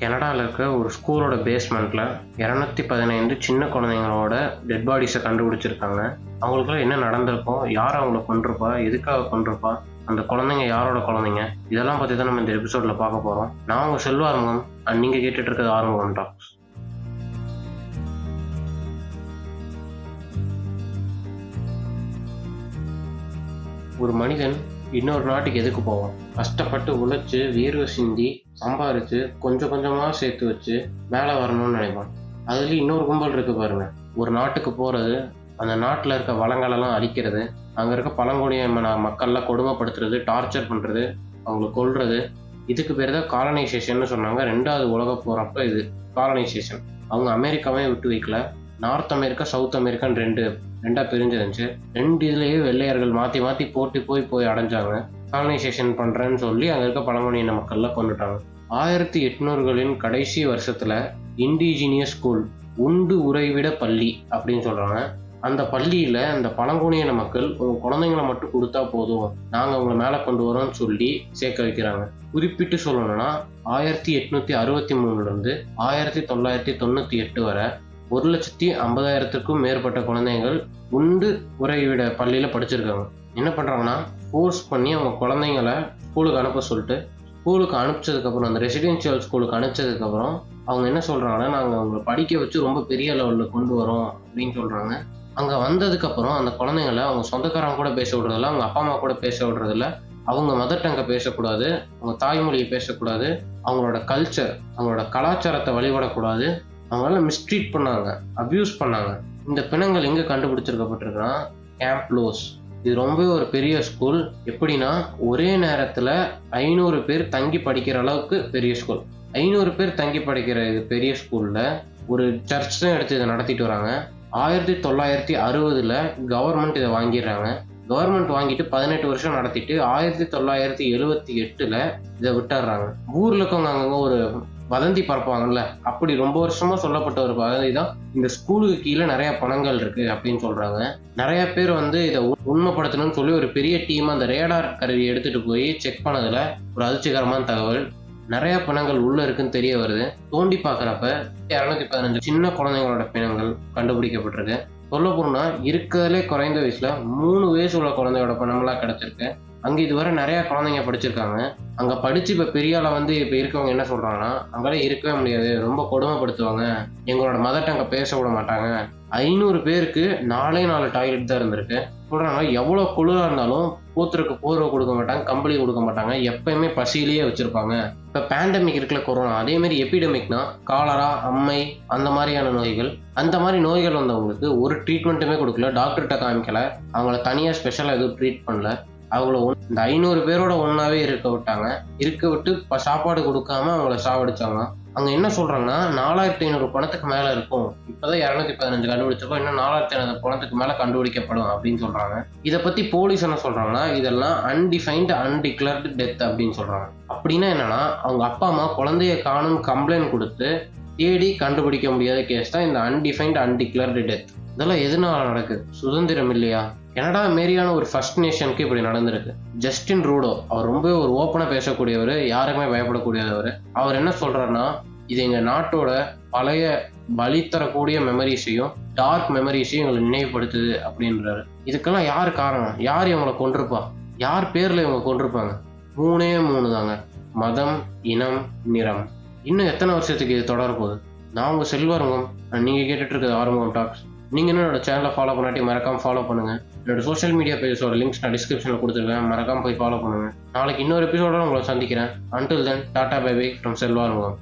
கனடாவில் இருக்க ஒரு ஸ்கூலோட பேஸ்மெண்ட்டில் இரநூத்தி பதினைந்து சின்ன குழந்தைங்களோட டெட் பாடிஸை கண்டுபிடிச்சிருக்காங்க. அவங்களுக்குலாம் என்ன நடந்திருக்கும்? யார் அவங்கள கொண்டிருப்பா எதுக்காக கொண்டிருப்பா அந்த குழந்தைங்க யாரோட குழந்தைங்க? இதெல்லாம் பற்றி தான் நம்ம இந்த எபிசோடில் பார்க்க போகிறோம் நான் உங்கள் செல்வாரங்கம் அண்ட் நீங்கள் கேட்டுட்டு இருக்கிறது ஆரம்பம் டாக்ஸ் ஒரு மனிதன் இன்னொரு நாட்டுக்கு எதுக்கு போவான்? கஷ்டப்பட்டு உழைச்சி வேர்வை சிந்தி சம்பாரித்து கொஞ்சம் கொஞ்சமாக சேர்த்து வச்சு மேலே வரணும்னு நினைப்பான். அதுலேயும் இன்னொரு கும்பல் இருக்குது பாருங்கள் ஒரு நாட்டுக்கு போகிறது அந்த நாட்டில் இருக்க வளங்களெல்லாம் அழிக்கிறது அங்கே இருக்க பழங்குடியின மக்கள்லாம் கொடுமைப்படுத்துறது டார்ச்சர் பண்ணுறது அவங்களை கொல்றது இதுக்கு பேர் தான் காலனைசேஷன் சொன்னாங்க. ரெண்டாவது உலக போகிறப்ப இது காலனைசேஷன் அவங்க அமெரிக்காவே விட்டு வைக்கல. நார்த் அமெரிக்கா சவுத் அமெரிக்கான்னு ரெண்டு ரெண்டாக பிரிஞ்சிருந்துச்சு ரெண்டு இதுலேயே வெள்ளையர்கள் மாற்றி மாற்றி போட்டி போய் போய் அடைஞ்சாங்க. காலனைசேஷன் பண்ணுறேன்னு சொல்லி அங்கே இருக்க பழங்குடியின மக்கள்லாம் கொண்டுட்டாங்க. ஆயிரத்தி எட்நூறுகளின் கடைசி வருஷத்தில் இண்டிஜினியஸ் ஸ்கூல் உண்டு உறைவிட பள்ளி அப்படின்னு சொல்கிறாங்க அந்த பள்ளியில் அந்த பழங்குடியின மக்கள் உங்கள் குழந்தைங்களை மட்டும் கொடுத்தா போதும். நாங்கள் உங்களை மேலே கொண்டு வரோம்னு சொல்லி சேர்க்க வைக்கிறாங்க. குறிப்பிட்டு சொல்லணும்னா ஆயிரத்தி எட்நூத்தி அறுபத்தி மூணுலேருந்து ஆயிரத்தி தொள்ளாயிரத்தி தொண்ணூற்றி எட்டு வரை ஒரு லட்சத்தி ஐம்பதாயிரத்துக்கும் மேற்பட்ட குழந்தைகள் உண்டு உறைவிட பள்ளியில் படிச்சிருக்காங்க. என்ன பண்ணுறாங்கன்னா ஃபோர்ஸ் பண்ணி அவங்க குழந்தைங்கள ஸ்கூலுக்கு அனுப்ப சொல்லிட்டு ஸ்கூலுக்கு அனுப்பிச்சதுக்கப்புறம் அந்த ரெசிடென்ஷியல் ஸ்கூலுக்கு அனுப்பிச்சதுக்கப்புறம் அவங்க என்ன சொல்கிறாங்கன்னா நாங்கள் அவங்களை படிக்க வச்சு ரொம்ப பெரிய லெவலில் கொண்டு வரோம் அப்படின்னு சொல்கிறாங்க அங்கே வந்ததுக்கப்புறம் அந்த குழந்தைங்கள அவங்க சொந்தக்காரங்க கூட பேச விடுறதில்ல அவங்க அப்பா அம்மா கூட பேச விடுறதில்ல. அவங்க மதர் டங்கை பேசக்கூடாது அவங்க தாய்மொழியை பேசக்கூடாது அவங்களோட கல்ச்சர் அவங்களோட கலாச்சாரத்தை வழிபடக்கூடாது. அவங்களால மிஸ்ட்ரீட் பண்ணாங்க அப்யூஸ் பண்ணாங்க. இந்த பிணங்கள் எங்கே கண்டுபிடிச்சிருக்கப்பட்டிருக்குன்னா கேம்ப் லோஸ் இது ரொம்பவே ஒரு பெரிய ஸ்கூல் எப்படின்னா ஒரே நேரத்தில் ஐநூறு பேர் தங்கி படிக்கிற அளவுக்கு பெரிய ஸ்கூல் ஐநூறு பேர் தங்கி படிக்கிற இது பெரிய ஸ்கூலில் ஒரு சர்ச் தான் எடுத்து இதை நடத்திட்டு வராங்க. ஆயிரத்தி தொள்ளாயிரத்தி அறுபதில் கவர்மெண்ட் இதை வாங்கிடுறாங்க. கவர்மெண்ட் வாங்கிட்டு பதினெட்டு வருஷம் நடத்திட்டு ஆயிரத்தி தொள்ளாயிரத்தி எழுவத்தி எட்டில் இதை விட்டுறாங்க ஊரில் இருக்கவங்க அங்கங்கே ஒரு வதந்தி பரப்புவாங்கல்ல? அப்படி ரொம்ப வருஷமா சொல்லப்பட்ட ஒரு வதந்தி தான். இந்த ஸ்கூலுக்கு கீழே நிறைய பணங்கள் இருக்கு அப்படின்னு சொல்றாங்க. நிறைய பேர் வந்து இதை உண்மைப்படுத்தணும்னு சொல்லி ஒரு பெரிய டீம் அந்த ரேடார் கருவி எடுத்துட்டு போய் செக் பண்ணதுல ஒரு அதிர்ச்சிகரமான தகவல். நிறைய பிணங்கள் உள்ள இருக்குன்னு தெரிய வருது. தோண்டி பார்க்குறப்ப இரநூத்தி பதினஞ்சு சின்ன குழந்தைங்களோட பிணங்கள் கண்டுபிடிக்கப்பட்டிருக்கு. சொல்ல போனா இருக்கிறதுலே குறைந்த வயசுல மூணு வயசு உள்ள குழந்தையோட பிணம்லாம் கிடைச்சிருக்கு. அங்கே இதுவரை நிறையா குழந்தைங்க படிச்சிருக்காங்க. அங்கே படித்து இப்போ பெரிய வந்து இப்போ இருக்கவங்க என்ன சொல்கிறாங்கன்னா அங்கெல்லாம் இருக்கவே முடியாது. ரொம்ப கொடுமைப்படுத்துவாங்க. எங்களோட மதர் அங்கே பேச விட மாட்டாங்க. ஐநூறு பேருக்கு நாலே நாலு டாய்லெட் தான் இருந்திருக்கு. சொல்கிறாங்க எவ்வளோ குளிராக இருந்தாலும் கூத்துருக்கு போர்வை கொடுக்க மாட்டாங்க கம்பளி கொடுக்க மாட்டாங்க. எப்பயுமே பசியிலேயே வச்சுருப்பாங்க. இப்போ பேண்டமிக் இருக்குல்ல கொரோனா அதே மாதிரி எபிடமிக்னா காலரா அம்மை அந்த மாதிரியான நோய்கள். அந்த மாதிரி நோய்கள் வந்தவங்களுக்கு ஒரு ட்ரீட்மெண்ட்டுமே கொடுக்கல. டாக்டர்கிட்ட காமிக்கல. அவங்கள தனியாக ஸ்பெஷலாக எதுவும் ட்ரீட் பண்ணல. அவங்கள ஒன்- இந்த ஐநூறு பேரோட ஒன்னாவே இருக்க விட்டாங்க. இருக்க விட்டு ப- சாப்பாடு கொடுக்காம அவங்கள சாவடிச்சாங்க. அங்க என்ன சொல்றாங்கன்னா நாலாயிரத்தி ஐநூறு பணத்துக்கு மேல இருக்கும். இப்பதான் இரநூத்தி பதினஞ்சு கண்டுபிடிச்சப்போ இன்னும் நாலாயிரத்தி ஐநூறு பணத்துக்கு மேல கண்டுபிடிக்கப்படும் அப்படின்னு சொல்றாங்க. இதை பத்தி போலீஸ் என்ன சொல்றாங்கன்னா இதெல்லாம் அன்டிஃபைன்டு அன்டிக்ளர்டு டெத் அப்படின்னு சொல்றாங்க. அப்படின்னா என்னன்னா அவங்க அப்பா அம்மா குழந்தைய காணும் கம்ப்ளைண்ட் கொடுத்து தேடி கண்டுபிடிக்க முடியாத கேஸ் தான் இந்த அன்டிஃபைன்ட் அன்டிக்ளர்டு டெத் இதெல்லாம் எதனால நடக்குது? சுதந்திரம் இல்லையா? கனடா மாரியான ஒரு ஃபர்ஸ்ட் நேஷனுக்கு இப்படி நடந்திருக்கு? ஜஸ்டின் ரூடோ அவர் ரொம்ப ஒரு ஓப்பனாக பேசக்கூடியவர் யாருக்குமே பயப்படக்கூடியவர் அவர் என்ன சொல்கிறாருன்னா இது எங்கள் நாட்டோட பழைய பலி தரக்கூடிய மெமரிஸையும் டார்க் மெமரிஸையும் எங்களை நினைவுபடுத்துது அப்படின்றாரு. இதுக்கெல்லாம் யார் காரணம்? யார் இவங்களை கொண்டிருப்பா யார் பேரில் இவங்க கொண்டிருப்பாங்க மூணே மூணு தாங்க. மதம் இனம் நிறம். இன்னும் எத்தனை வருஷத்துக்கு இது தொடர போகுது? நான் உங்கள் செல்வரங்கம் நீங்கள் கேட்டுட்டு இருக்கிறது ஆரம்பம் டாக்ஸ் நீங்கள் இன்னும் என்னோட சேனலை ஃபாலோ பண்ணாட்டி மறக்காமல் ஃபாலோ பண்ணுங்க. என்னோட சோஷியல் மீடியா பேஜோட லிங்க்ஸ் நான் டிஸ்கிரிப்ஷனில் கொடுத்துருக்கேன் மறக்காமல் போய் ஃபாலோ பண்ணுங்க. நாளைக்கு இன்னொரு எபிசோட உங்களை சந்திக்கிறேன். அன்டில் தென் டாடா பை பை ஃப்ரம் செல்வாரங்கம்